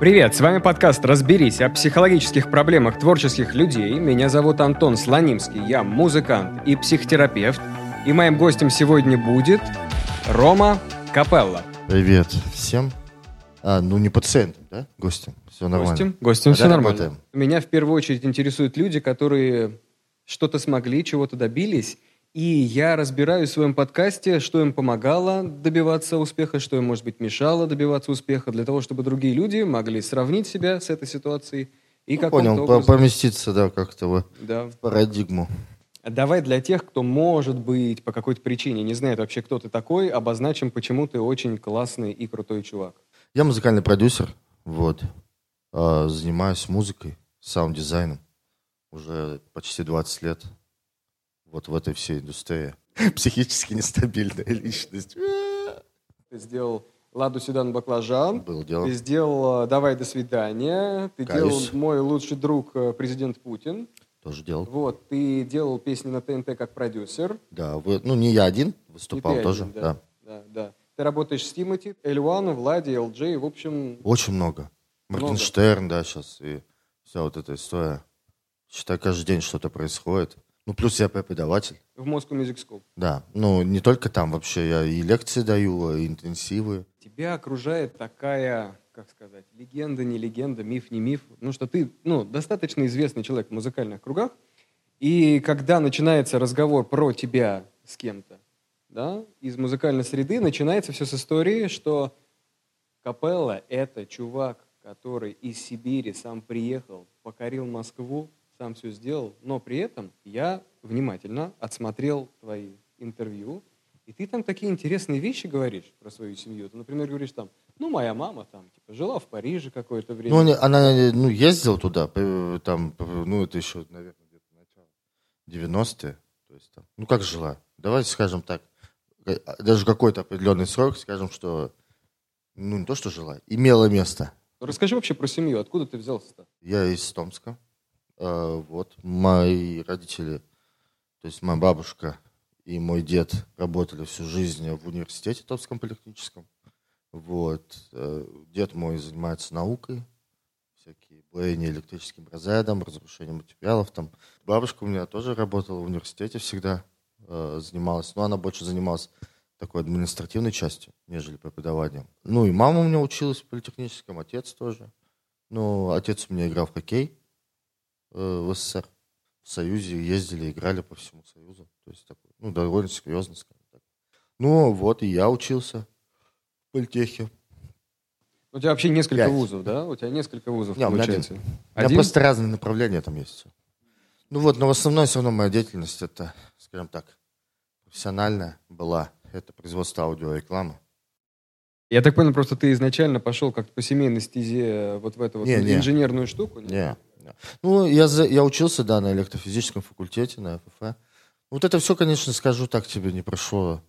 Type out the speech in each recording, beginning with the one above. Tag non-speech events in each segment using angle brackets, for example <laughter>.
Привет, с вами подкаст «Разберись» о психологических проблемах творческих людей. Меня зовут Антон Слонимский, я музыкант и психотерапевт. И моим гостем сегодня будет Рома Капелла. Привет всем. А, ну не пациентам, да? Гостем. Все нормально. Гостем, гостем все Когда нормально. работаем? Меня в первую очередь интересуют люди, которые что-то смогли, чего-то добились. И я разбираю в своем подкасте, что им помогало добиваться успеха, что им, может быть, мешало добиваться успеха, для того, чтобы другие люди могли сравнить себя с этой ситуацией и Ну, понял, по- образом- поместиться, да, как-то в Да. парадигму. Давай для тех, кто, может быть, по какой-то причине не знает вообще, кто ты такой, обозначим, почему ты очень классный и крутой чувак. Я музыкальный продюсер, вот. А, занимаюсь музыкой, саунд-дизайном уже почти 20 лет. Вот в этой всей индустрии. <laughs> Психически нестабильная личность. Ты сделал «Ладу Седан Баклажан», Было дело. ты сделал э, «Давай, до свидания», ты Каюсь. делал «Мой лучший друг э, президент Путин», Тоже делал. вот, ты делал песни на ТНТ как продюсер. Да, вы, ну не я один, выступал ты тоже. один, да. да. Да, да. Ты работаешь с Тимати, Эльвану, Влади, ЛДЖ, в общем, Очень много. Много. Моргенштерн, да, сейчас. И вся вот эта история. Считай, каждый день что-то происходит. Ну, плюс я преподаватель. в Moscow Music School. Да, ну не только там вообще, я и лекции даю, и интенсивы. Тебя окружает такая, как сказать, легенда, не легенда, миф, не миф. Ну, что ты, ну, достаточно известный человек в музыкальных кругах. И когда начинается разговор про тебя с кем-то, да, из музыкальной среды, начинается все с истории, что Капелла — это чувак, который из Сибири сам приехал, покорил Москву, сам все сделал, но при этом я внимательно отсмотрел твои интервью, и ты там такие интересные вещи говоришь про свою семью. Ты, например, говоришь там, ну, моя мама там, типа, жила в Париже какое-то время. Ну, она, ну, ездила туда, п- там, п- ну, это еще, наверное, где-то начало 90-е. То есть, там, ну, как жила? Давайте скажем так, э, даже какой-то определенный срок, скажем, что, ну, не то, что жила, имела место. Расскажи вообще про семью, откуда ты взялся-то? Я из Томска. Э, Вот. Мои родители, то есть моя бабушка и мой дед работали всю жизнь в университете Томском политехническом. Вот. Э, Дед мой занимается наукой, всякие боения электрическим разрядом, разрушением материалов. Там. Бабушка у меня тоже работала в университете всегда, э, занималась, но она больше занималась такой административной частью, нежели преподаванием. Ну и мама у меня училась в политехническом, отец тоже. Ну, отец у меня играл в хоккей в СССР. В Союзе ездили, играли по всему Союзу. То есть такой, ну, довольно серьезно, скажем так. Ну, вот и я учился в политехе. У тебя вообще несколько Пять. вузов, да? У тебя несколько вузов, Не, у меня получается. У меня Один? просто разные направления там есть. Ну вот, но в основном все равно моя деятельность это, скажем так, профессиональная была. Это производство аудиорекламы. Я так понял, просто ты изначально пошел как-то по семейной стезе вот в эту вот Не, не. инженерную штуку? нет? Не, не. Ну, я, за- я учился, да, на электрофизическом факультете, на ФФ. Вот это все, конечно, скажу так тебе, не прошло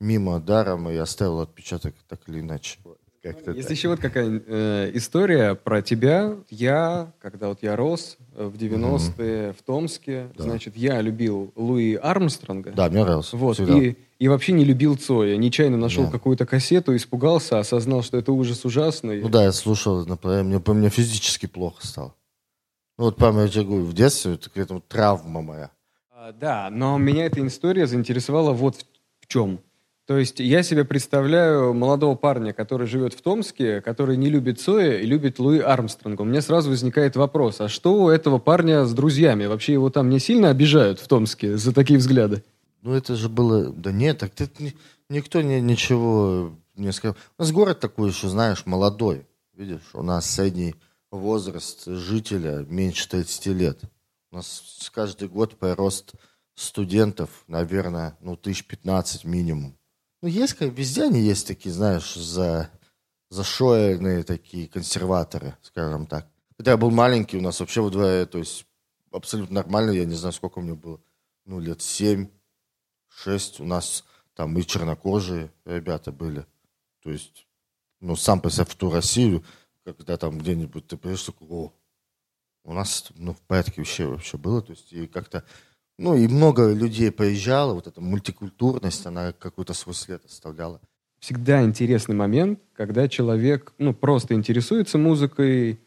мимо даром и оставил отпечаток так или иначе. Как-то Есть так. еще вот какая э, история про тебя. Я, когда вот я рос в 90-е в Томске, Да. значит, я любил Луи Армстронга. Да, мне нравился. Вот, всегда. и, и вообще не любил Цоя. Нечаянно нашел Да. какую-то кассету, испугался, осознал, что это ужас ужасный. Ну да, я слушал, например, мне, мне физически плохо стало. Ну вот, прямо я говорю, в детстве это какая-то травма моя. А, Да, но меня эта история заинтересовала вот в, чем. То есть я себе представляю молодого парня, который живет в Томске, который не любит Цоя и любит Луи Армстронга. У меня сразу возникает вопрос, а что у этого парня с друзьями? Вообще его там не сильно обижают в Томске за такие взгляды? Ну это же было... Да нет, так ты- ни- никто ни- ничего не сказал. У нас город такой еще, знаешь, молодой. Видишь, у нас средний возраст жителя меньше 30 лет. У нас каждый год прирост студентов, наверное, ну, тысяч 15 минимум. Ну, есть, как везде они есть такие, знаешь, за, зашоенные такие консерваторы, скажем так. Когда я был маленький, у нас вообще во дворе, то есть абсолютно нормально, я не знаю, сколько мне было, ну, лет семь, шесть. У нас там и чернокожие ребята были. То есть, ну, сам представь в ту Россию, когда там где-нибудь ты приедешь, такой, о, у нас, ну, в порядке вообще, вообще было. То есть, и как-то, ну, и много людей поезжало, вот эта мультикультурность, она какой-то свой след оставляла. всегда интересный момент, когда человек, ну, просто интересуется музыкой,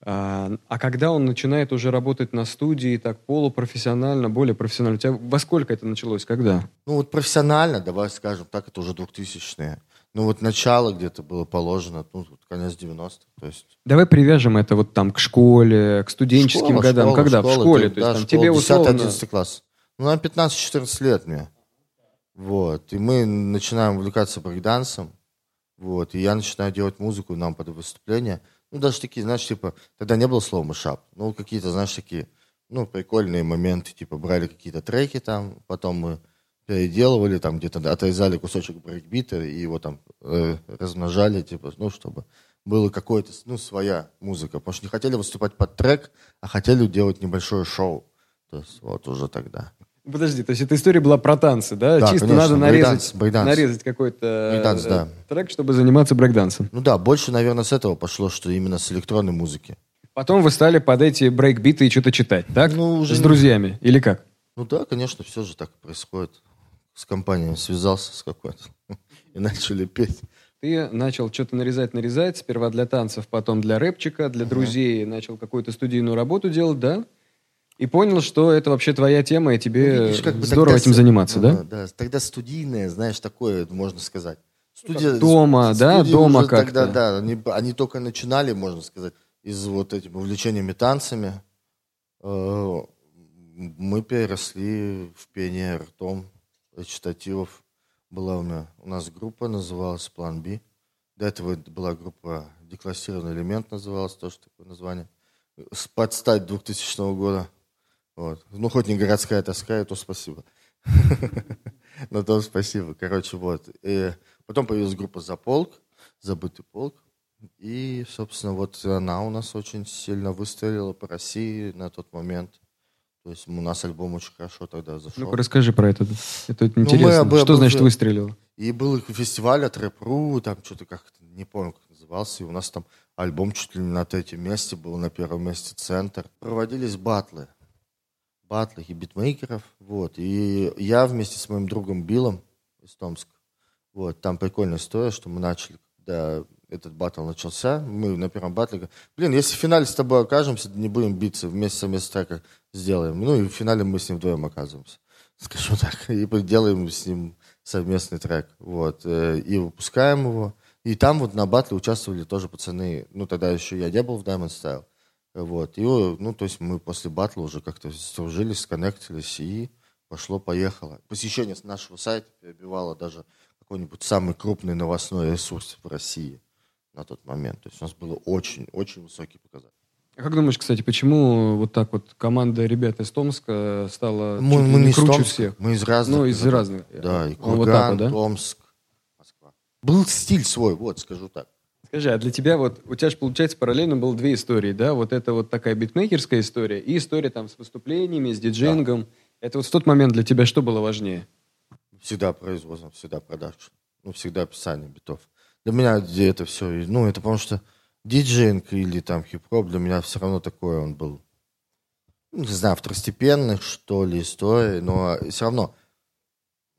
а, а когда он начинает уже работать на студии так полупрофессионально, более профессионально, у тебя во сколько это началось, когда? Ну вот профессионально, давай скажем так, это уже 2000-е. Ну вот начало где-то было положено, ну конец 90-х, то есть... Давай привяжем это вот там к школе, к студенческим Школа, годам. школа, когда? школа, в школе? ты- то есть да, там школа, тебе условно... 10-11 класс. Ну, на 15-14 лет мне. Вот. И мы начинаем увлекаться брейкдансом. Вот. И я начинаю делать музыку нам под выступление. Ну, даже такие, знаешь, типа, тогда не было слова mashup. Ну, какие-то, знаешь, такие, ну, прикольные моменты, типа, брали какие-то треки там, потом мы переделывали, там где-то отрезали кусочек брейкбита и его там э, размножали, типа, ну, чтобы было какое-то, ну, своя музыка. Потому что не хотели выступать под трек, а хотели делать небольшое шоу. То есть вот уже тогда. Подожди, то есть эта история была про танцы, да? Да, Чисто конечно, надо брейкданс, нарезать, брейкданс. нарезать какой-то Брейкданс, э, да. трек, чтобы заниматься брейкдансом. Ну да, больше, наверное, с этого пошло, что именно с электронной музыки. Потом вы стали под эти брейкбиты и что-то читать, так? Ну, уже С друзьями, или как? Ну да, конечно, все же так происходит. С компанией связался с какой-то <laughs> и начали петь. Ты начал что-то нарезать, нарезать, сперва для танцев, потом для рэпчика, для друзей, начал какую-то студийную работу делать, да? И понял, что это вообще твоя тема, и тебе Ну, видишь, как бы здорово тогда этим заниматься, ну да? Да, тогда студийное, знаешь, такое, можно сказать. Студия, дома, да, студии дома как-то. Тогда, да, они, они только начинали, можно сказать, из вот этим увлечениями танцами. Э, Мы переросли в пение ртом, речитативов. Была у, меня, у нас группа, называлась «План Би». До этого это была группа «Деклассированный элемент», называлась, тоже такое название. Под стать 2000 года. Вот. Ну, хоть не городская тоска, то спасибо. <laughs> На том спасибо. Короче, вот. И потом появилась группа «Заполк», «Забытый полк». И, собственно, вот она у нас очень сильно выстрелила по России на тот момент. То есть у нас альбом очень хорошо тогда зашел. Ну-ка расскажи про это. Это Ну, мы интересно. Что об- значит выстрелил? И был фестиваль от Рэп.ру, там что-то как-то, не помню, как назывался, и у нас там альбом чуть ли не на третьем месте был, на первом месте центр. Проводились батлы. Батлы и битмейкеров, вот. И я вместе с моим другом Биллом из Томска, вот, там прикольная история, что мы начали, когда этот батл начался, мы на первом батле, блин, если в финале с тобой окажемся, не будем биться, вместе совместно трека сделаем. Ну и в финале мы с ним вдвоем оказываемся. <laughs> Скажу так. И делаем с ним совместный трек. Вот. э, И выпускаем его. И там вот на батле участвовали тоже пацаны. Ну, тогда еще я не был в Diamond Style. Вот. И, ну, то есть мы после батла уже как-то сдружились, сконнектились, и пошло-поехало. Посещение нашего сайта перебивало даже какой-нибудь самый крупный новостной ресурс в России на тот момент. То есть у нас было очень-очень высокий показатель. А как думаешь, кстати, почему вот так вот команда ребят из Томска стала Мы, мы не из круче Томска, всех? мы из разных. Ну, из городов. разных. Да, и Ну, вот Курган, так вот, да? Томск, Москва. Был стиль свой, вот, скажу так. Скажи, а для тебя вот, у тебя же, получается, параллельно было две истории, да? Вот это вот такая битмейкерская история и история там с выступлениями, с диджеингом. Это вот в тот момент для тебя что было важнее? Всегда производство, всегда продакшн. Ну, всегда описание битов. Для меня это все, ну, это потому что диджейнг или там хип-хоп для меня все равно такой он был, ну, не знаю, второстепенных, что ли, истории, но все равно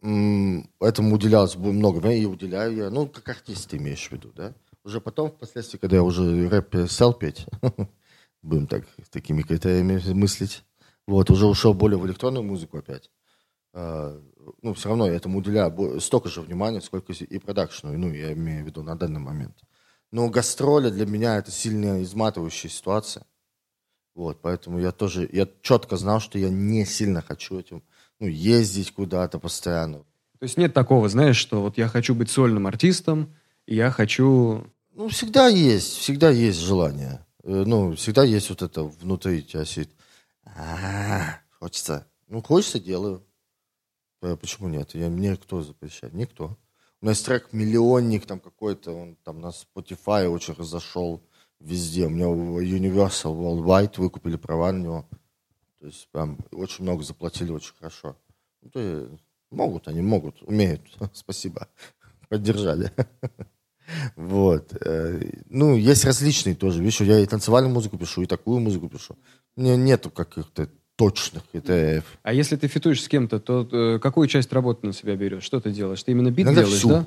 этому уделялось много времени, и уделяю я, ну, как артист имеешь в виду, да? Уже потом, впоследствии, когда я уже рэп перестал петь, <laughs> будем так, такими критериями мыслить, вот, уже ушел более в электронную музыку опять. А, ну, все равно я этому уделяю столько же внимания, сколько и продакшну, ну, я имею в виду на данный момент. Но гастроли для меня это сильно изматывающая ситуация. Вот, поэтому я тоже, я четко знал, что я не сильно хочу этим, ну, ездить куда-то постоянно. То есть нет такого, знаешь, что вот я хочу быть сольным артистом, и я хочу... Ну, всегда есть, всегда есть желание. Э, Ну, всегда есть вот это внутри тебя сидит. А, хочется. Ну, хочется, делаю. Э, Почему нет? Я, мне кто запрещает? Никто. У есть трек «Миллионник» там какой-то, он там на Spotify очень разошел везде. У меня Universal Worldwide выкупили права на него. То есть прям очень много заплатили, очень хорошо. Ну, то есть могут, они могут, умеют. <laughs> Спасибо. Поддержали. <laughs> Вот. э, Ну, есть различные тоже. Видишь, я и танцевальную музыку пишу, и такую музыку пишу. У меня нету каких-то точных критериев. А если ты фитуешь с кем-то, то э, какую часть работы на себя берешь? Что ты делаешь? Ты именно бит Иногда делаешь, всю. да?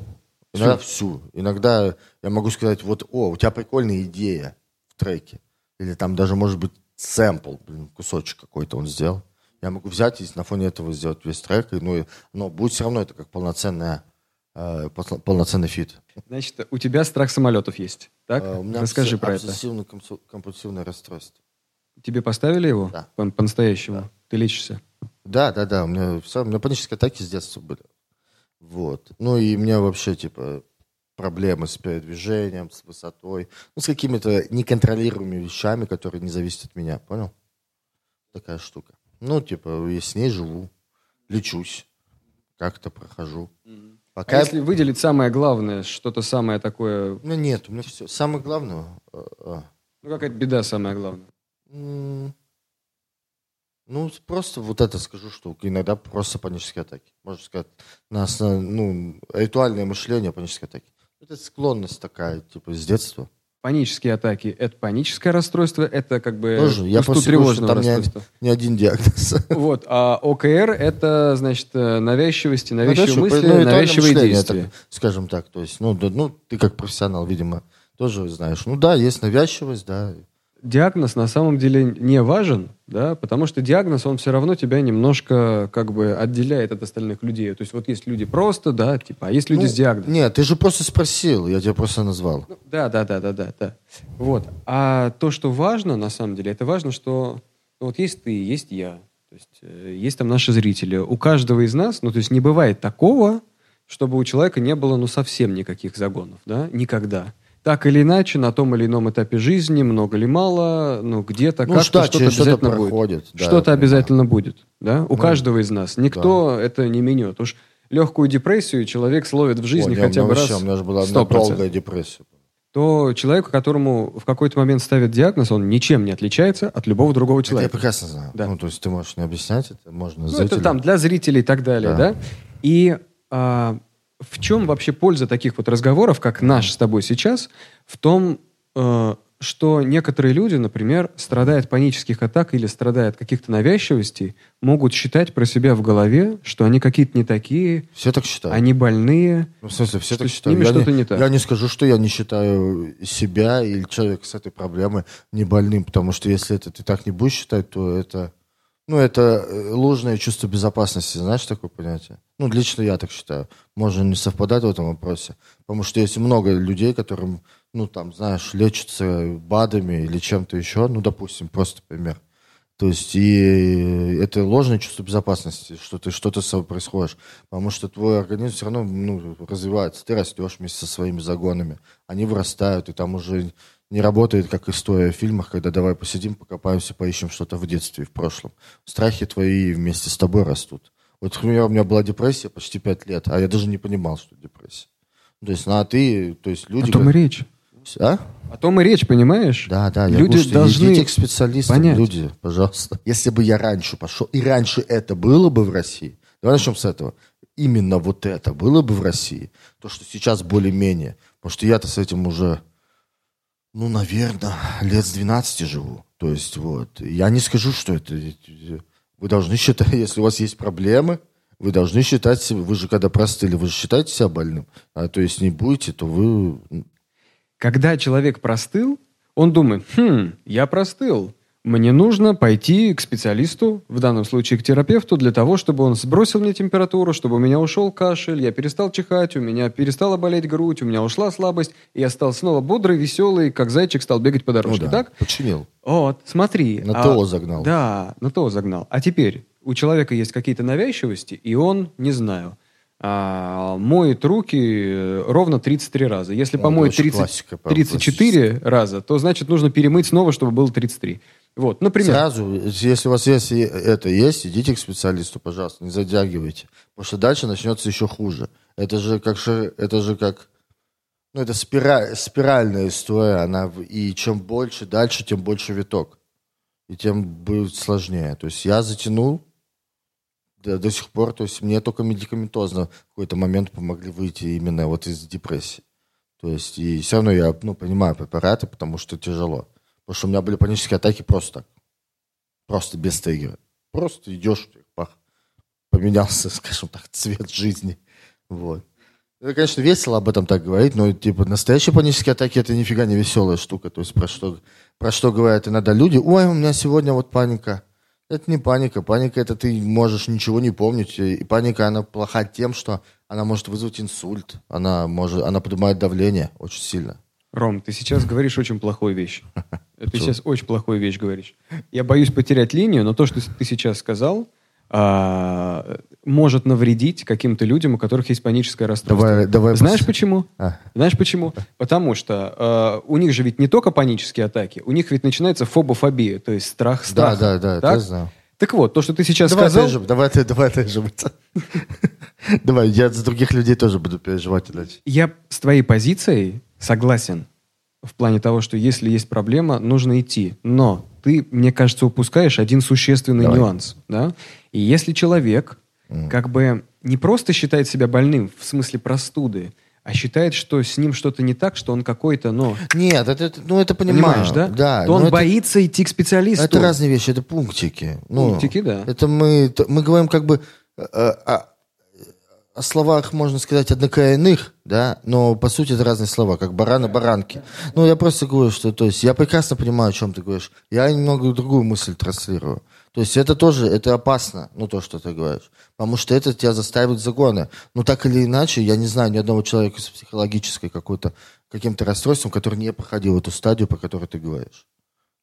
Иногда всю. Иногда я могу сказать, вот, о, у тебя прикольная идея в треке. Или там даже, может быть, сэмпл, блин, кусочек какой-то он сделал. Я могу взять и на фоне этого сделать весь трек, и, ну, но будет все равно это как полноценная, э, полноценный фит. Значит, у тебя страх самолетов есть, так? А, у меня Расскажи про это. компульсивное расстройство. Тебе поставили его? Да. По- по-настоящему? Да. Ты лечишься? Да, да, да. У меня, у меня панические атаки с детства были. Вот. Ну и у меня вообще, типа, проблемы с передвижением, с высотой, ну, с какими-то неконтролируемыми вещами, которые не зависят от меня, понял? Такая штука. Ну, типа, я с ней живу, лечусь, как-то прохожу. Пока... А если выделить самое главное, что-то самое такое... У меня нет, у меня все. Самое главное... А, а. Ну, какая-то беда самая главная. Ну, просто вот это скажу, что иногда просто панические атаки. Можно сказать, на основ... ну, ритуальное мышление, панические атаки. Это склонность такая, типа, с детства. Панические атаки – это паническое расстройство, это как бы Тоже. Я просто тревожное там. Не, не один диагноз. <laughs> Вот, а ОКР – это, значит, навязчивости, навязчивые ну, мысли, ну, навязчивые действия. Так, скажем так, то есть, ну, да, ну, ты как профессионал, видимо, тоже знаешь. Ну да, есть навязчивость, да, диагноз на самом деле не важен, да, потому что диагноз, он все равно тебя немножко как бы отделяет от остальных людей. То есть вот есть люди просто, да, типа, а есть люди ну, с диагнозом. Нет, ты же просто спросил, я тебя просто назвал. Ну, да, да, да, да, да, да. Вот. А то, что важно, на самом деле, это важно, что ну, вот есть ты, есть я, то есть э, есть там наши зрители. У каждого из нас, ну, то есть не бывает такого, чтобы у человека не было, ну, совсем никаких загонов, да, никогда так или иначе, на том или ином этапе жизни, много ли мало, ну, где-то ну, как-то что-то обязательно что будет. Да, что-то обязательно будет, да, у ну, каждого из нас. Никто да. это не менет. Уж легкую депрессию человек словит в жизни О, хотя бы раз У меня же была долгая депрессия. То человеку, которому в какой-то момент ставят диагноз, он ничем не отличается от любого другого человека. Это я прекрасно знаю. Да. Ну, то есть ты можешь не объяснять это, можно ну, это там для зрителей и так далее, да. да? И а, в чем вообще польза таких вот разговоров, как наш с тобой сейчас, в том, э, что некоторые люди, например, страдая от панических атак или страдая от каких-то навязчивостей, могут считать про себя в голове, что они какие-то не такие. Все так считают. Они больные. Ну, в смысле, все так считают. С ними что-то не, не так. Я не скажу, что я не считаю себя или человека с этой проблемой не больным, потому что если это ты так не будешь считать, то это ну, это э, ложное чувство безопасности, знаешь такое понятие? Ну, лично я так считаю. Можно не совпадать в этом вопросе. Потому что есть много людей, которым, ну, там, знаешь, лечатся БАДами или чем-то еще. Ну, допустим, просто пример. То есть, и это ложное чувство безопасности, что ты что-то с собой происходишь. Потому что твой организм все равно ну, развивается. Ты растешь вместе со своими загонами. Они вырастают, и там уже не работает, как история в фильмах, когда давай посидим, покопаемся, поищем что-то в детстве, в прошлом. Страхи твои вместе с тобой растут. Вот, например, у меня была депрессия почти пять лет, а я даже не понимал, что депрессия. То есть, ну, а ты, то есть люди... О том и речь. А? О том и речь, понимаешь? Да, да. Я люди говорю, должны идите к специалистам, понять. люди, пожалуйста. <laughs> Если бы я раньше пошел, и раньше это было бы в России, давай начнем с этого. Именно вот это было бы в России, то, что сейчас более-менее. Потому что я-то с этим уже ну, наверное, лет с 12 живу. То есть, вот. Я не скажу, что это... Вы должны считать, <laughs> если у вас есть проблемы, вы должны считать себя... Вы же когда простыли, вы же считаете себя больным. А то есть не будете, то вы... Когда человек простыл, он думает, хм, я простыл. Мне нужно пойти к специалисту, в данном случае к терапевту, для того, чтобы он сбросил мне температуру, чтобы у меня ушел кашель, я перестал чихать, у меня перестала болеть грудь, у меня ушла слабость, и я стал снова бодрый, веселый, как зайчик стал бегать по дорожке, ну да, так? починил. Вот, смотри. На а, ТО загнал. Да, на ТО загнал. А теперь у человека есть какие-то навязчивости, и он, не знаю, а, моет руки э, ровно 33 раза. Если ну, помоет 30, классика, 34 раза, то значит нужно перемыть снова, чтобы было 33. Вот, например. Сразу, если у вас есть это есть, идите к специалисту, пожалуйста, не задягивайте. Потому что дальше начнется еще хуже. Это же как, это же как ну, это спираль, спиральная история, она, и чем больше дальше, тем больше виток. И тем будет сложнее. То есть я затянул до, до сих пор, то есть мне только медикаментозно в какой-то момент помогли выйти именно вот из депрессии. То есть и все равно я, ну, понимаю препараты, потому что тяжело. Потому что у меня были панические атаки просто так. Просто без триггера. Просто идешь, пах, поменялся, <laughs> скажем так, цвет жизни. Вот. Это, конечно, весело об этом так говорить, но типа настоящие панические атаки это нифига не веселая штука. То есть про что, про что говорят иногда люди, ой, у меня сегодня вот паника. Это не паника. Паника это ты можешь ничего не помнить. И паника, она плоха тем, что она может вызвать инсульт. Она может, она поднимает давление очень сильно. Ром, ты сейчас говоришь очень плохую вещь. <laughs> Ты сейчас очень плохую вещь говоришь. Я боюсь потерять линию, но то, что ты сейчас сказал, а, может навредить каким-то людям, у которых есть паническое расстройство. Давай, давай Знаешь пос- почему? А. Знаешь почему? Потому что э, у них же ведь не только панические атаки, у них ведь начинается фобофобия, то есть страх Да, страха. да, да, Так? я знаю. Так вот, то, что ты сейчас Давай сказал... ты же, давай ты, давай ты же. <laughs> Давай, я за других людей тоже буду переживать иначе. Я с твоей позицией согласен в плане того, что если есть проблема, нужно идти. Но ты, мне кажется, упускаешь один существенный Давай. нюанс. Да? И если человек как бы не просто считает себя больным в смысле простуды, а считает, что с ним что-то не так, что он какой-то, ну, Нет, это, ну это понимаю. понимаешь, да? Да. То он но это- боится идти к специалисту. Это разные вещи, это пунктики. Ну, Пунктики, да. Это мы, мы говорим как бы э, э, о, о словах, можно сказать, однокоренных, да, но по сути это разные слова, как баран и баранки. Ну, я просто говорю, что, то есть, я прекрасно понимаю, о чем ты говоришь. Я немного другую мысль транслирую. То есть это тоже, это опасно, ну, то, что ты говоришь. Потому что это тебя заставит загоны. Но так или иначе, я не знаю ни одного человека с психологической какой-то, каким-то расстройством, который не проходил эту стадию, про которую ты говоришь.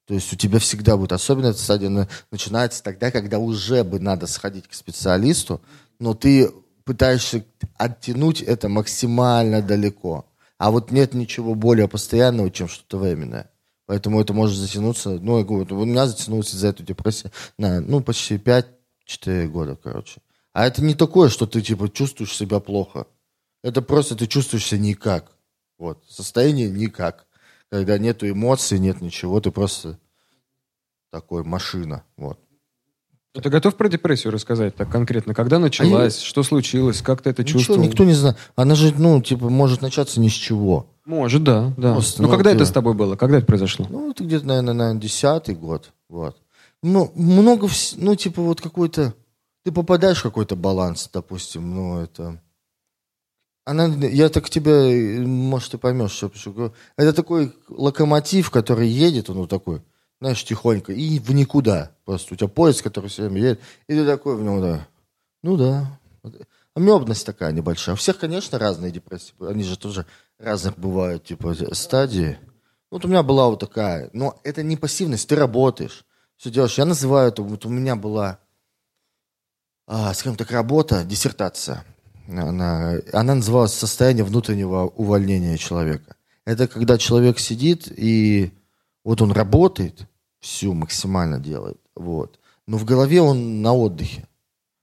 То есть у тебя всегда будет, особенно эта стадия на- начинается тогда, когда уже бы надо сходить к специалисту, но ты пытаешься оттянуть это максимально далеко. А вот нет ничего более постоянного, чем что-то временное. Поэтому это может затянуться, ну, я говорю, у меня затянулась из-за этой депрессии на, ну, почти 5-4 года, короче. А это не такое, что ты, типа, чувствуешь себя плохо. Это просто ты чувствуешь себя никак. Вот. Состояние никак. Когда нету эмоций, нет ничего, ты просто такой машина. Вот. Ну, Ты готов про депрессию рассказать так конкретно? Когда началась? Что случилось? Как ты это Ничего, чувствовал? никто не знает. Она же, ну, типа, может начаться ни с чего. Может, да, да. Просто, ну, ну, когда ты- это с тобой было? Когда это произошло? Ну, это где-то, наверное, на десятый год. Вот. Ну, много, вс- ну, типа, вот какой-то... Ты попадаешь в какой-то баланс, допустим, ну, это... Она, я так тебе, э, может, ты поймешь, что я. Это такой локомотив, который едет, он вот такой, знаешь, тихонько, и в никуда. Просто у тебя поезд, который все время едет, и ты такой в него, да. Ну да. Амебность такая небольшая. У всех, конечно, разные депрессии. Они же тоже разных бывают, типа, стадии. Вот у меня была вот такая. Но это не пассивность, ты работаешь. Все делаешь. Я называю это, вот у меня была, а, скажем так, работа, диссертация. Она, она называлась «Состояние внутреннего увольнения человека». Это когда человек сидит и вот он работает, всю максимально делает, вот. Но в голове он на отдыхе.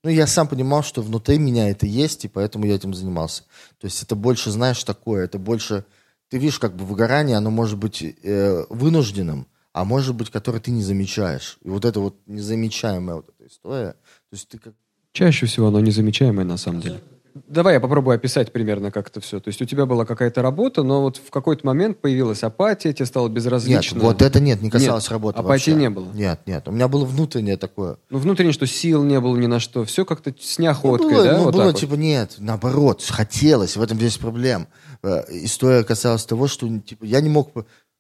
Ну, я сам понимал, что внутри меня это есть, и поэтому я этим занимался. То есть это больше, знаешь, такое, это больше... Ты видишь, как бы выгорание, оно может быть э, вынужденным, а может быть, которое ты не замечаешь. И вот это вот незамечаемая вот эта история. То есть ты как... Чаще всего оно незамечаемое на самом деле. Давай я попробую описать примерно, как это все. То есть у тебя была какая-то работа, но вот в какой-то момент появилась апатия, тебе стало Нет, безразлично. вот это нет, не касалось Нет, работы апатии вообще. не было. Нет, нет. У меня было внутреннее такое. Ну, внутренне, что сил не было ни на что. Все как-то с неохоткой, ну, было, да? ну, вот было вот? типа нет, наоборот, хотелось, в этом весь проблем. Э, История касалась того, что типа я не мог,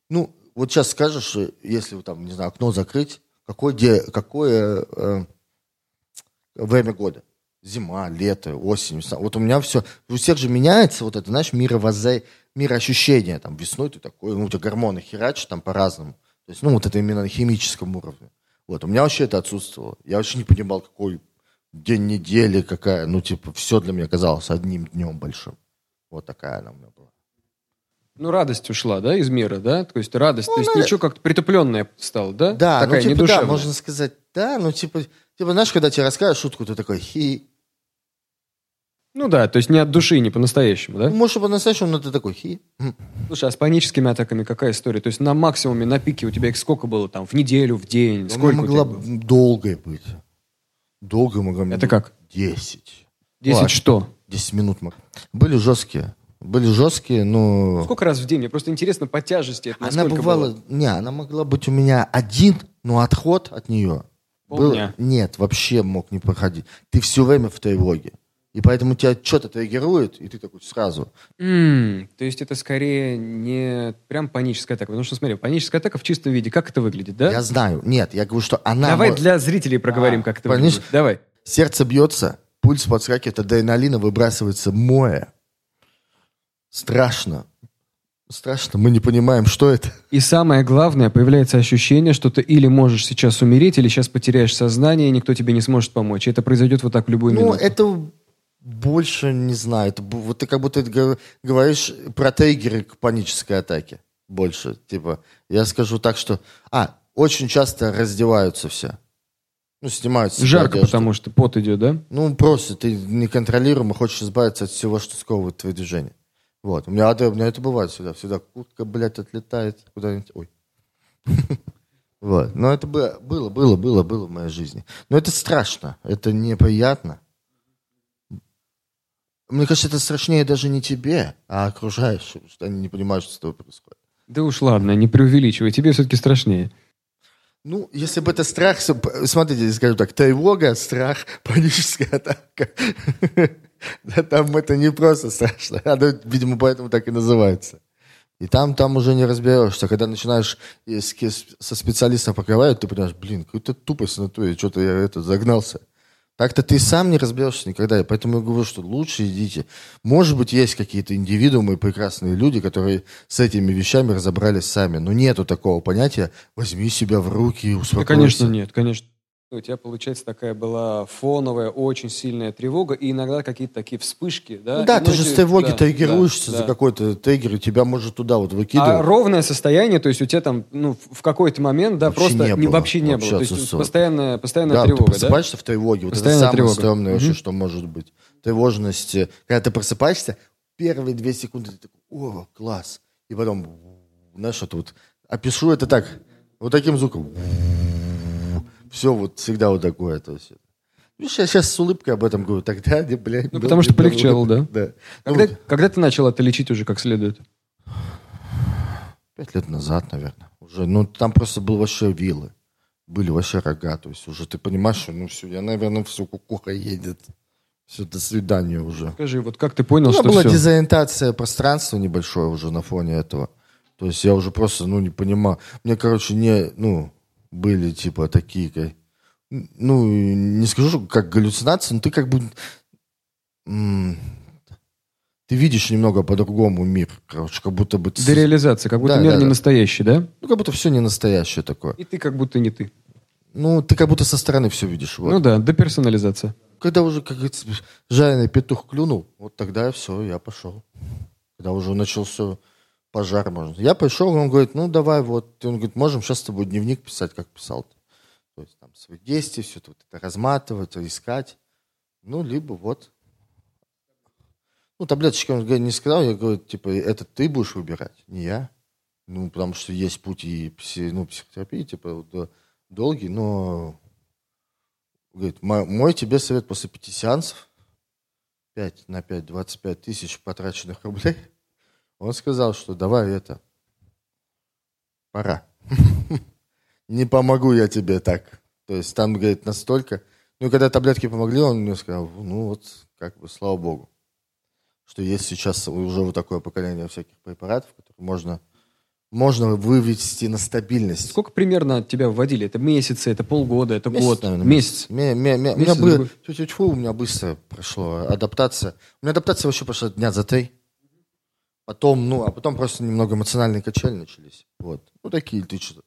ну вот сейчас скажешь, э, если там не знаю окно закрыть, какое какое э, время года, зима, лето, осень. Вот у меня все, у всех же меняется вот это, знаешь, мировоззрение, мироощущение. Там весной ты такой, ну у тебя гормоны херачат там по-разному. То есть, ну вот это именно на химическом уровне. Вот у меня вообще это отсутствовало. Я вообще не понимал, какой день недели, какая, ну, типа, все для меня казалось одним днем большим. Вот такая она у меня была. Ну, радость ушла, да, из мира, да? То есть радость, то есть ничего как-то притупленное стало, да? Да, Такая ну, типа, да, недушевная. можно сказать, да, ну, типа, типа, знаешь, когда тебе расскажут шутку, ты такой, хи. Ну да, то есть не от души, не по-настоящему, да? Может, по-настоящему, но ты такой, хи. М. Слушай, а с паническими атаками какая история? То есть на максимуме, на пике у тебя их сколько было там? В неделю, в день? Сколько могла долгой быть. Долго могла быть. Это как? Десять. 10 Ладно. что? Десять минут. Были жесткие. Были жесткие, но... Сколько раз в день? Мне просто интересно по тяжести это Она бывала... было? Не, она могла быть у меня один, но отход от нее... был-. Нет, вообще мог не проходить. Ты все время в тревоге. И поэтому тебя что-то триггерует, и ты такой сразу. М, то есть это скорее не прям паническая атака. Потому что, смотри, паническая атака в чистом виде, как это выглядит, да? Я знаю. Нет, я говорю, что она... Давай мо- для зрителей проговорим, А, как это выглядит. Давай. Сердце бьется, пульс подскакивает, адреналина выбрасывается море. Страшно. Страшно. Мы не понимаем, что это. И самое главное, появляется ощущение, что ты или можешь сейчас умереть, или сейчас потеряешь сознание, и никто тебе не сможет помочь. И это произойдет вот так в любую Ну, минуту. это больше, не знаю, это, вот ты как будто говоришь про триггеры к панической атаке. Больше, типа, я скажу так, что... А, очень часто раздеваются все. Ну, снимают с себя Жарко, одежду. потому что пот идет, да? Ну, просто ты неконтролируемо хочешь избавиться от всего, что сковывает твои движения. Вот. У меня, у меня это бывает всегда. Всегда куртка, блядь, отлетает куда-нибудь. Ой. <laughs> Вот. Но это бы- было, было, было, было в моей жизни. Но это страшно. Это неприятно. Мне кажется, это страшнее даже не тебе, а окружающим, что они не понимают, что с тобой происходит. Да уж ладно, не преувеличивай, тебе все-таки страшнее. Ну, если бы это страх, смотрите, скажу так, тревога, страх, <laughs> паническая атака. <laughs> Да там это не просто страшно, <laughs> оно, видимо, поэтому так и называется. И там, там уже не разберешься. Когда начинаешь ки- со специалистом поговорить, ты понимаешь, блин, какая-то тупость на то, что-то я это загнался. Так-то ты сам не разберешься никогда. И поэтому я говорю, что лучше идите. Может быть, есть какие-то индивидуумы, прекрасные люди, которые с этими вещами разобрались сами. Но нету такого понятия «возьми себя в руки и Да, успокойся». конечно, нет, конечно. У тебя, получается, такая была фоновая, очень сильная тревога, и иногда какие-то такие вспышки, да? Да, И ты же ночью- с тревоги да, триггируешься да, за да. какой-то триггер, и тебя может туда вот А выкидывать. ровное состояние, то есть у тебя там, ну, в- какой-то момент, да, Вообще просто не не, было. вообще не Вообще было. То есть постоянная, постоянная да, ты тревога, да? просыпаешься в тревоге. Вот это самое тревога. стрёмное вообще, Мгм. что может быть. Тревожность. э, Когда ты просыпаешься, первые две секунды ты такой, о, класс. И потом, знаешь, это вот, опишу это так, вот таким звуком. Все вот всегда вот такое. То есть. Видишь, я сейчас с улыбкой об этом говорю. Тогда, не, <laughs> блядь, Ну, потому что полегчало, да? <laughs> Да. Ну, Когда, вот когда ты начал это лечить уже как следует? Пять лет назад, наверное. Уже, ну, там просто был вообще виллы. Были вообще рога. То есть уже ты понимаешь, что, ну, все, я, наверное, все, кукуха едет. Все, до свидания уже. Скажи, вот как ты понял, У меня что была все? дезориентация пространства небольшое уже на фоне этого. То есть я уже просто, ну, не понимал. Мне, короче, не, ну, были типа такие, как, ну, не скажу, как галлюцинации, но ты как бы, ты видишь немного по-другому мир, короче, как будто бы... До реализации, как будто Да, мир да, не да. настоящий, да? Ну, как будто все не настоящее такое. И ты как будто не ты. Ну, ты как будто со стороны все видишь. Вот. Ну да, деперсонализация. Когда уже, как говорится, жареный петух клюнул, вот тогда все, я пошел. Когда уже начался пожар, можно. Я пришел, он говорит, ну, давай, вот. Он говорит, можем сейчас с тобой дневник писать, как писал ты. То есть там свои действия, все вот это разматывать, искать. Ну, либо вот. Ну, таблеточки он не сказал, я говорю, типа, это ты будешь выбирать, не я. Ну, потому что есть путь и пси- ну, психотерапии, типа, вот, долгий, но Говорит, «Мо- мой тебе совет после пяти сеансов, 5 на 5, 25 тысяч потраченных рублей, он сказал, что давай это, пора. <laughs> Не помогу я тебе так. То есть там, говорит, настолько... Ну, и когда таблетки помогли, он мне сказал, ну вот, как бы, слава богу, что есть сейчас уже вот такое поколение всяких препаратов, которые можно, можно вывести на стабильность. Сколько примерно от тебя вводили? Это месяцы, это полгода, это Месяц, год? наверное, месяц. Ме- ме- ме- у, меня Месяц, бы- другой. тьфу-тьфу-тьфу, у меня быстро прошло адаптация. У меня адаптация вообще прошла дня за три. Потом, ну, а потом просто немного эмоциональные качели начались. Вот. Ну, такие ты что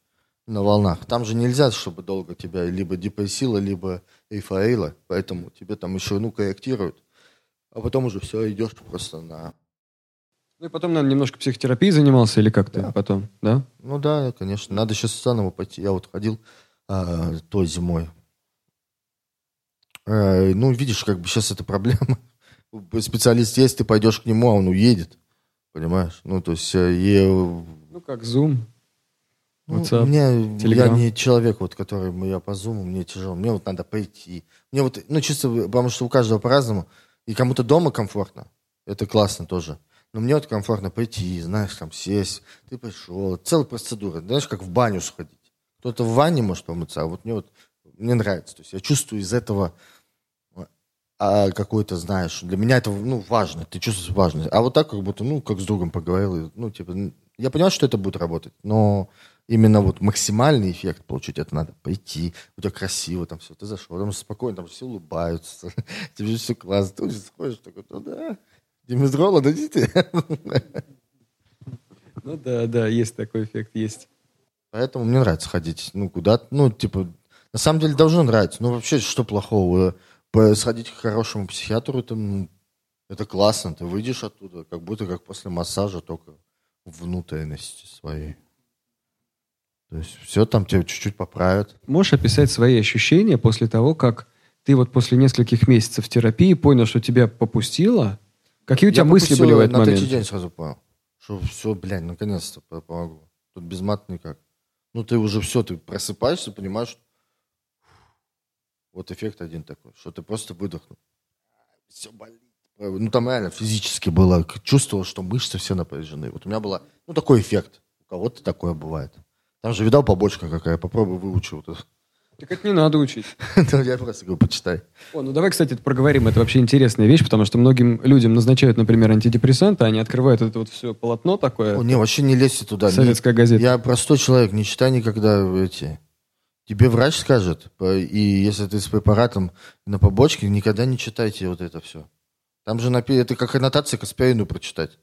на волнах. Там же нельзя, чтобы долго тебя либо депрессило, либо эйфорило. Поэтому тебе там еще, ну, корректируют. А потом уже все, идешь просто на... Ну и потом, наверное, немножко психотерапией занимался или как ты потом, да? Ну да, конечно. Надо сейчас заново пойти. Я вот ходил а, той зимой. Э, ну, видишь, как бы сейчас это проблема. <laughs> Специалист есть, ты пойдешь к нему, а он уедет. Понимаешь? Ну, то есть, э, и, Ну как, Zoom, ну, WhatsApp, мне, я Telegram. не человек, вот, который я по зуму, мне тяжело. Мне вот надо пойти. Мне вот, ну, чисто, потому что у каждого по-разному. И кому-то дома комфортно. Это классно тоже. Но мне вот комфортно пойти, знаешь, там сесть. Ты пришел. Целая процедура. Знаешь, как в баню сходить. Кто-то в ванне может помыться, а вот мне вот мне нравится. То есть я чувствую из этого а какой-то, знаешь, для меня это, ну, важно, ты чувствуешь важность. А вот так, как будто, ну, как с другом поговорил, и, ну, типа, я понимаю, что это будет работать, но именно вот максимальный эффект получить, это надо пойти, у тебя красиво там все, ты зашел, там спокойно, там все улыбаются, <laughs> тебе все классно, ты уже сходишь такой, ну да, Димитрола дадите? <laughs> Ну да, да, есть такой эффект, есть. Поэтому мне нравится ходить, ну, куда-то, ну, типа, на самом деле должно нравиться. Ну, вообще, что плохого? Сходить к хорошему психиатру, это, ну, это классно. Ты выйдешь оттуда, как будто как после массажа, только внутренности своей. То есть все там тебе чуть-чуть поправят. Можешь описать свои ощущения после того, как ты вот после нескольких месяцев терапии понял, что тебя попустило? Какие у тебя Я мысли были в этот на момент? третий день сразу понял, что все, блядь, наконец-то по- помогло. Тут без мат никак. Ну, ты уже все, ты просыпаешься, понимаешь, что... вот эффект один такой, что ты просто выдохнул. Все болит. Ну, там реально физически было, чувствовал, что мышцы все напряжены. Вот у меня было, ну, такой эффект. У кого-то такое бывает. Там же видал побочка какая, попробуй выучи вот это. Так это не надо учить. <laughs> Ну, Я просто говорю, почитай. О, ну давай, кстати, проговорим. Это вообще интересная вещь, потому что многим людям назначают, например, антидепрессанты, они открывают это вот все полотно такое. О, не, вообще не лезьте туда. Советская газета. Я простой человек, не читай никогда эти. Тебе врач скажет, и если ты с препаратом на побочке, никогда не читайте вот это все. Там же напи- это как аннотация к аспирину прочитать.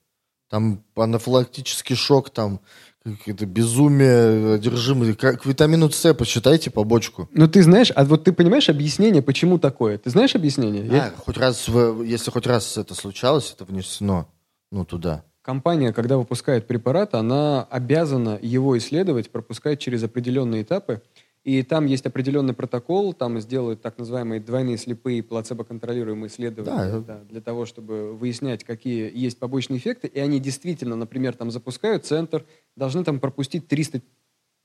Там анафилактический шок, там какое-то безумие, одержимость. Как витамину С почитайте побочку. Ну ты знаешь, а вот ты понимаешь объяснение, почему такое? Ты знаешь объяснение? Я- А, хоть раз, если хоть раз это случалось, это внесено, ну, туда. Компания, когда выпускает препарат, она обязана его исследовать, пропускать через определенные этапы. И там есть определенный протокол, там сделают так называемые двойные слепые плацебо-контролируемые исследования Да. да, для того, чтобы выяснять, какие есть побочные эффекты. И они действительно, например, там запускают центр, должны там пропустить 300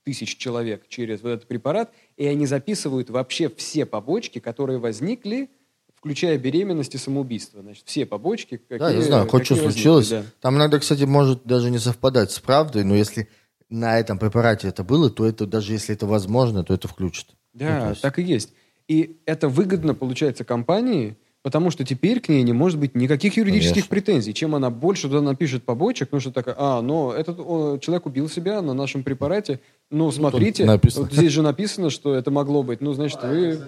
тысяч человек через вот этот препарат, и они записывают вообще все побочки, которые возникли, включая беременность и самоубийство. Значит, все побочки, какие Да, я знаю, хоть что случилось. да. Там иногда, кстати, может даже не совпадать с правдой, но если на этом препарате это было, то это даже если это возможно, то это включит. Ну, Да, есть- так и есть. И это выгодно, получается, компании, потому что теперь к ней не может быть никаких юридических Конечно. претензий. Чем она больше туда напишет побочек, ну что такое, а, но этот о, человек убил себя на нашем препарате, ну смотрите, вот здесь же написано, что это могло быть, ну значит вы...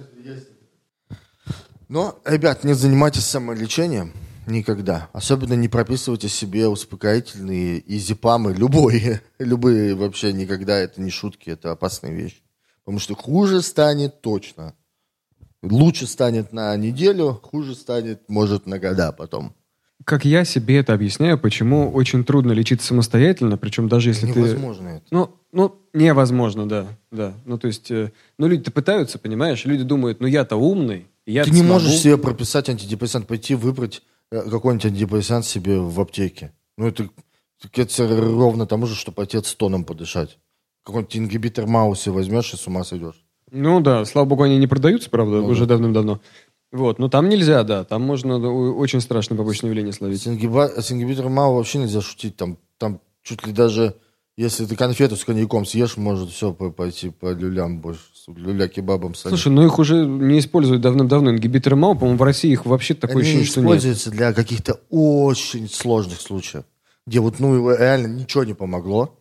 Но, ребят, не занимайтесь самолечением никогда. Особенно не прописывайте себе успокоительные и зипамы, любые, <laughs> любые вообще никогда. Это не шутки, это опасная вещь. Потому что хуже станет точно. Лучше станет на неделю, хуже станет, может, на года потом. Как я себе это объясняю, почему очень трудно лечиться самостоятельно, причем даже если ты... Невозможно это. Ну, ну, невозможно, да, да. Ну, то есть, э, ну, люди-то пытаются, понимаешь? Люди думают, ну, я-то умный, я Ты не можешь себе прописать антидепрессант, пойти выбрать какой-нибудь антидепрессант себе в аптеке. Ну, это, это ровно тому же, что пойти с тоном подышать. Какой-нибудь ингибитор Мауси возьмешь и с ума сойдешь. Ну, да, слава богу, они не продаются, правда, Ну, уже да. давным-давно. Вот, но там нельзя, да, там можно очень страшное побочное явление С, словить. ингиба- с ингибитором Мау вообще нельзя шутить. Там, там чуть ли даже, если ты конфету с коньяком съешь, может все пойти по люлям больше. с Люля-кебабом станет. Слушай, ну их уже не используют давным-давно. Ингибиторы МАУ, по-моему, в России их вообще такое Они ощущение, что нет. используются для каких-то очень сложных случаев, где вот, ну, реально ничего не помогло.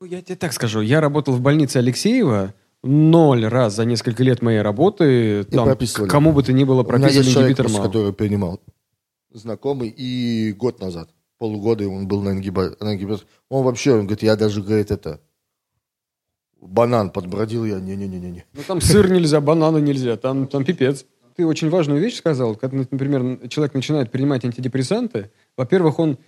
Ну, Я тебе так скажу, я работал в больнице Алексеева, ноль раз за несколько лет моей работы, там, прописывали. кому бы то ни было У меня прописали есть человек, ингибитор просто, МАУ. который принимал знакомый, и год назад, полугода он был на, ингиба- на ингибитор. Он вообще, он говорит, я даже, говорит, это, банан подбродил я, не-не-не-не. Ну, там сыр нельзя, бананы нельзя, там, там пипец. Ты очень важную вещь сказал. Когда, например, человек начинает принимать антидепрессанты, во-первых, он,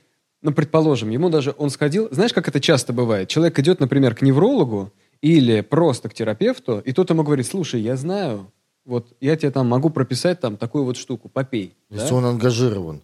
ну, предположим, ему даже, он сходил, знаешь, как это часто бывает? Человек идет, например, к неврологу или просто к терапевту, и тот ему говорит, слушай, я знаю, вот я тебе там могу прописать там такую вот штуку, попей. да? Если он ангажирован.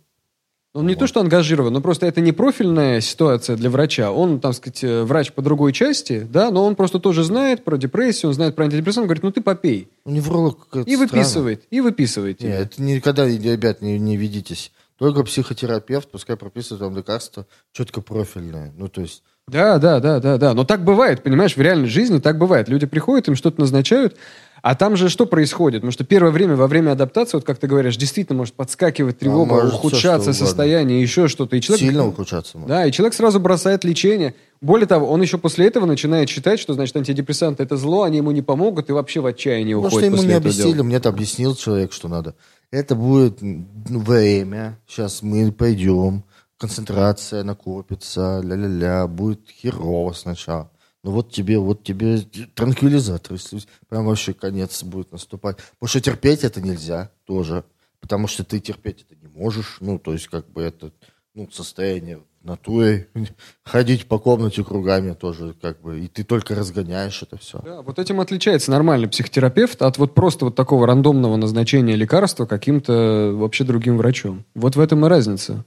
Он не то, что ангажирован, но просто это не профильная ситуация для врача. Он, там сказать, э, врач по другой части, да, но он просто тоже знает про депрессию, он знает про антидепрессант, он говорит, ну ты попей. Ну, невролог это И выписывает, и выписывает. Не, тебе. это никогда, ребят, не, не ведитесь. Только психотерапевт, пускай прописывает вам лекарства четко профильное. Ну, то есть, Да, да, да, да, да. Но так бывает, понимаешь, в реальной жизни так бывает. Люди приходят, им что-то назначают, А там же что происходит? Потому что первое время, во время адаптации, вот как ты говоришь, действительно может подскакивать тревога, может ухудшаться что состояние, еще что-то. И человек, Сильно ухудшаться может. Да, и человек сразу бросает лечение. Более того, он еще после этого начинает считать, что, значит, антидепрессанты это зло, они ему не помогут, и вообще в отчаянии Потому уходит что ему не объяснили, дела. мне это объяснил человек, что надо. Это будет м, время, сейчас мы пойдем, концентрация накопится, ля-ля-ля, будет херово сначала. Ну вот тебе, вот тебе транквилизатор, если прям вообще конец будет наступать. Потому что терпеть это нельзя тоже, потому что ты терпеть это не можешь, ну, то есть как бы это, ну, состояние в натуре, <laughs> ходить по комнате кругами тоже как бы, и ты только разгоняешь это все. Да, вот этим отличается нормальный психотерапевт от вот просто вот такого рандомного назначения лекарства каким-то вообще другим врачом. Вот в этом и разница.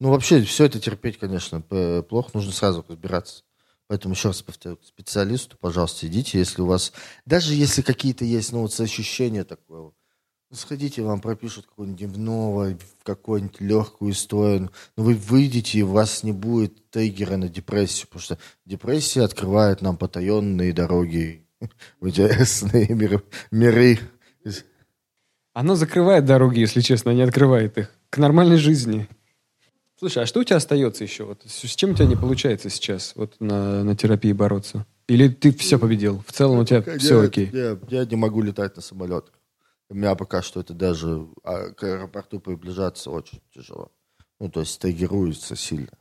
Ну, вообще, все это терпеть, конечно, плохо. Нужно сразу разбираться. Поэтому еще раз повторю, к специалисту, пожалуйста, идите, если у вас... Даже если какие-то есть, ну, вот ощущения такое, ну, сходите, вам пропишут какого-нибудь дневного, какую-нибудь легкую историю. Но вы выйдете, и у вас не будет триггера на депрессию, потому что депрессия открывает нам потаенные дороги в интересные миры. Оно закрывает дороги, если честно, а не открывает их. К нормальной жизни. Слушай, а что у тебя остается еще? Вот с чем у тебя не получается сейчас вот на, на терапии бороться? Или ты все победил? В целом у тебя Пока все я- окей? Я, я не могу летать на самолетах. У меня пока что это даже а, к аэропорту приближаться очень тяжело. Ну, то есть триггируется сильно.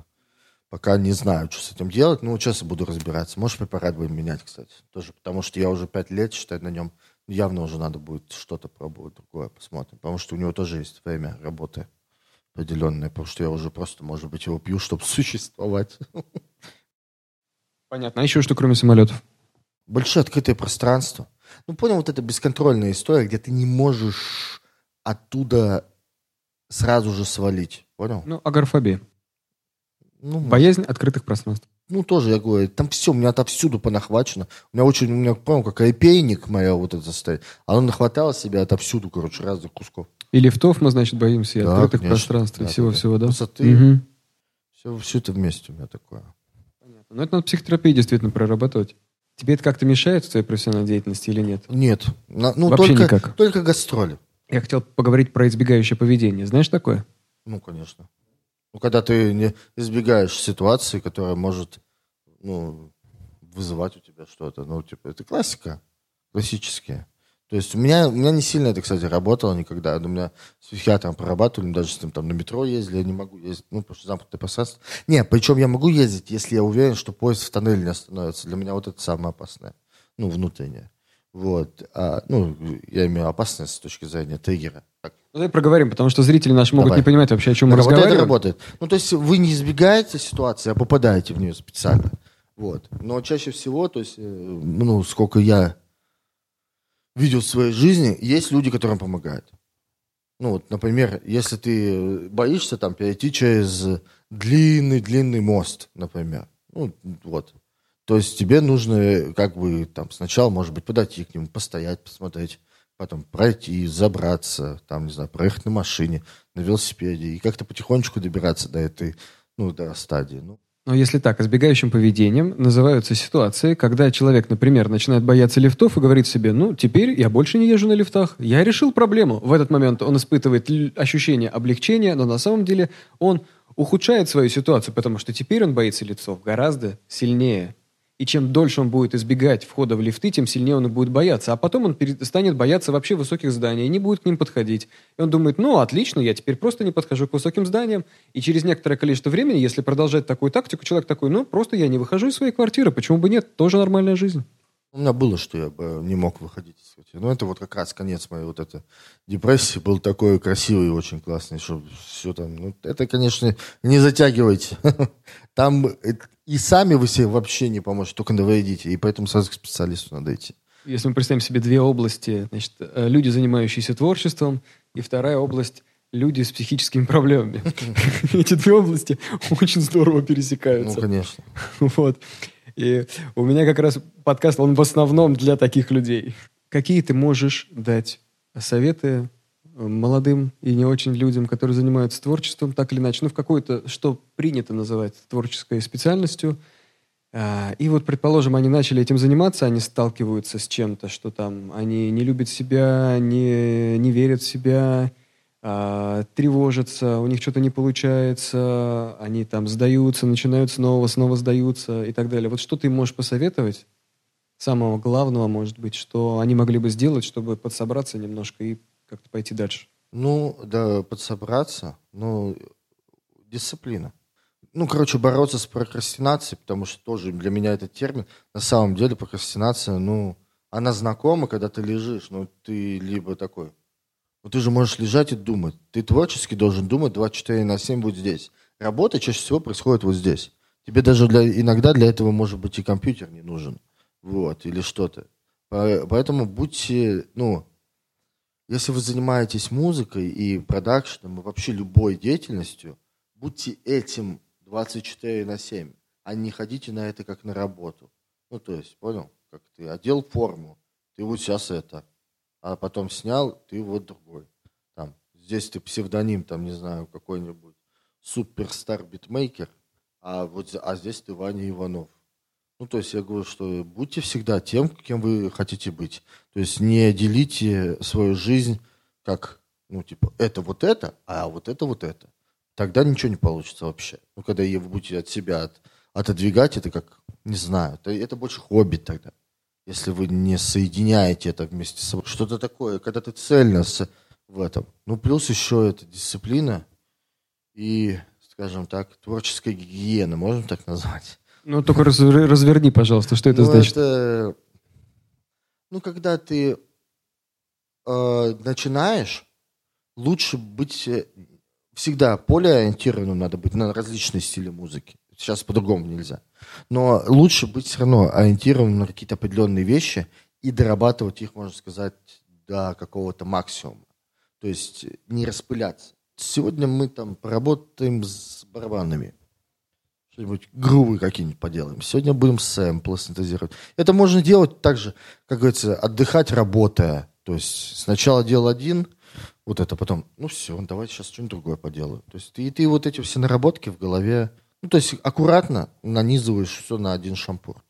Пока не знаю, что с этим делать. Ну, сейчас буду разбираться. Может, препарат будем менять, кстати. Тоже потому что я уже пять лет, считаю, на нем явно уже надо будет что-то пробовать другое. Посмотрим. Потому что у него тоже есть время работы определенное. Потому что я уже просто, может быть, его пью, чтобы существовать. Понятно. А еще что, кроме самолетов? большое открытое пространство. Ну, понял, вот эта бесконтрольная история, где ты не можешь оттуда сразу же свалить. Понял? Ну, агорафобия. Ну, Боязнь открытых пространств. ну, тоже, я говорю, там все, у меня отовсюду понахвачено. У меня очень, у меня, понял, как репейник моя вот это стоит. Оно нахватало себя отовсюду, короче, разных кусков. И лифтов мы, значит, боимся, и Да, открытых конечно. пространств, и Да, всего-всего, да? Высоты, Мгм. все, все это вместе у меня такое. Понятно. Но это надо психотерапии действительно прорабатывать. Тебе это как-то мешает в твоей профессиональной деятельности или нет? Нет, на- ну, Вообще только, никак. только гастроли. Я хотел поговорить про избегающее поведение. Знаешь такое? Ну, конечно. Ну, когда ты не избегаешь ситуации, которая может, ну, вызывать у тебя что-то. Ну, типа, это классика. Классические. То есть у меня, у меня не сильно это, кстати, работало никогда. У меня с психиатром прорабатывали, мы даже с ним там на метро ездили, я не могу ездить, ну, потому что замкнутое пространство. Не, причем я могу ездить, если я уверен, что поезд в тоннеле не остановится. Для меня вот это самое опасное. Ну, внутреннее. Вот. А, ну, я имею опасность с точки зрения триггера. Так, Ну, давай проговорим, потому что зрители наши могут Давай. не понимать вообще, о чем мы работает, разговариваем. работает. Ну, то есть вы не избегаете ситуации, а попадаете в нее специально. Вот. Но чаще всего, то есть, э, ну, сколько я видел в своей жизни, есть люди, которым помогают. Ну, вот, например, если ты боишься там перейти через длинный-длинный мост, например. Ну, вот. То есть тебе нужно как бы там сначала, может быть, подойти к нему, постоять, посмотреть, потом пройти, забраться, там, не знаю, проехать на машине, на велосипеде и как-то потихонечку добираться до этой, ну, до стадии. Ну, Но если так, избегающим поведением называются ситуации, когда человек, например, начинает бояться лифтов и говорит себе, ну, теперь я больше не езжу на лифтах, я решил проблему. В этот момент он испытывает ощущение облегчения, но на самом деле он ухудшает свою ситуацию, потому что теперь он боится лифтов гораздо сильнее. И чем дольше он будет избегать входа в лифты, тем сильнее он будет бояться. А потом он перестанет бояться вообще высоких зданий и не будет к ним подходить. И он думает, ну, отлично, я теперь просто не подхожу к высоким зданиям. И через некоторое количество времени, если продолжать такую тактику, человек такой, ну, просто я не выхожу из своей квартиры, почему бы нет, тоже нормальная жизнь. У меня было, что я бы не мог выходить из квартиры. Но это вот как раз конец моей вот этой депрессии. Был такой красивый и очень классный, что все там... Ну, это, конечно, не затягивайте. <laughs> Там э, и сами вы себе вообще не поможете, только навредите. И поэтому сразу к специалисту надо идти. Если мы представим себе две области, значит, э, люди, занимающиеся творчеством, и вторая область люди с психическими проблемами. <laughs> Эти две области <laughs> очень здорово Ну, пересекаются. конечно. <laughs> Вот. И у меня как раз подкаст, он в основном для таких людей. Какие ты можешь дать советы молодым и не очень людям, которые занимаются творчеством, так или иначе, ну, в какой-то, что принято называть творческой специальностью, А, и вот, предположим, они начали этим заниматься, они сталкиваются с чем-то, что там они не любят себя, не, не верят в себя, а, тревожатся, у них что-то не получается, они там сдаются, начинают снова, снова сдаются и так далее. Вот что ты можешь посоветовать, самого главного, может быть, что они могли бы сделать, чтобы подсобраться немножко и как-то пойти дальше? Ну, да, подсобраться, ну, дисциплина. Ну, короче, бороться с прокрастинацией, потому что тоже для меня этот термин, на самом деле прокрастинация, ну, она знакома, когда ты лежишь, ну, ты либо такой, ну, ты же можешь лежать и думать. Ты творчески должен думать 24 на 7 вот здесь. Работа чаще всего происходит вот здесь. Тебе даже для, иногда для этого, может быть, и компьютер не нужен. Вот, или что-то. Поэтому будьте, ну, если вы занимаетесь музыкой и продакшеном, и вообще любой деятельностью, будьте этим 24 на 7, а не ходите на это как на работу. Ну, то есть, понял? Как ты одел форму, ты вот сейчас это, а потом снял, ты вот другой. Там, здесь ты псевдоним, там, не знаю, какой-нибудь суперстар битмейкер, а вот а здесь ты Ваня Иванов. Ну, то есть я говорю, что будьте всегда тем, кем вы хотите быть. То есть не делите свою жизнь как, ну, типа, это вот это, а вот это вот это тогда ничего не получится вообще. Ну, когда вы будете от себя от, отодвигать, это как, не знаю, это, это больше хобби тогда. Если вы не соединяете это вместе с собой. Что-то такое, когда ты цельно с, в этом. Ну, плюс еще это дисциплина и, скажем так, творческая гигиена, можно так назвать? Ну, только разверни, пожалуйста, что это ну, значит? Это, ну, когда ты э, начинаешь, лучше быть всегда полеориентированным надо быть на различные стили музыки. Сейчас по-другому нельзя. Но лучше быть все равно ориентированным на какие-то определенные вещи и дорабатывать их, можно сказать, до какого-то максимума. То есть не распыляться. Сегодня мы там поработаем с барабанами. Что-нибудь грувы какие-нибудь поделаем. Сегодня будем сэмплы синтезировать. Это можно делать так же, как говорится, отдыхать, работая. То есть сначала делал один – вот это потом, ну все, давай сейчас что-нибудь другое поделаю. То есть ты, ты вот эти все наработки в голове, ну то есть аккуратно нанизываешь все на один шампур.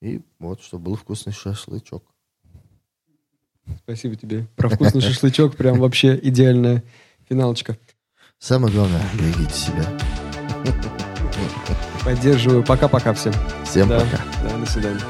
И вот, чтобы был вкусный шашлычок. Спасибо тебе. Про вкусный шашлычок прям вообще идеальная финалочка. Самое главное, берегите себя. Поддерживаю. Пока-пока всем. Всем да, пока. Да, до свидания.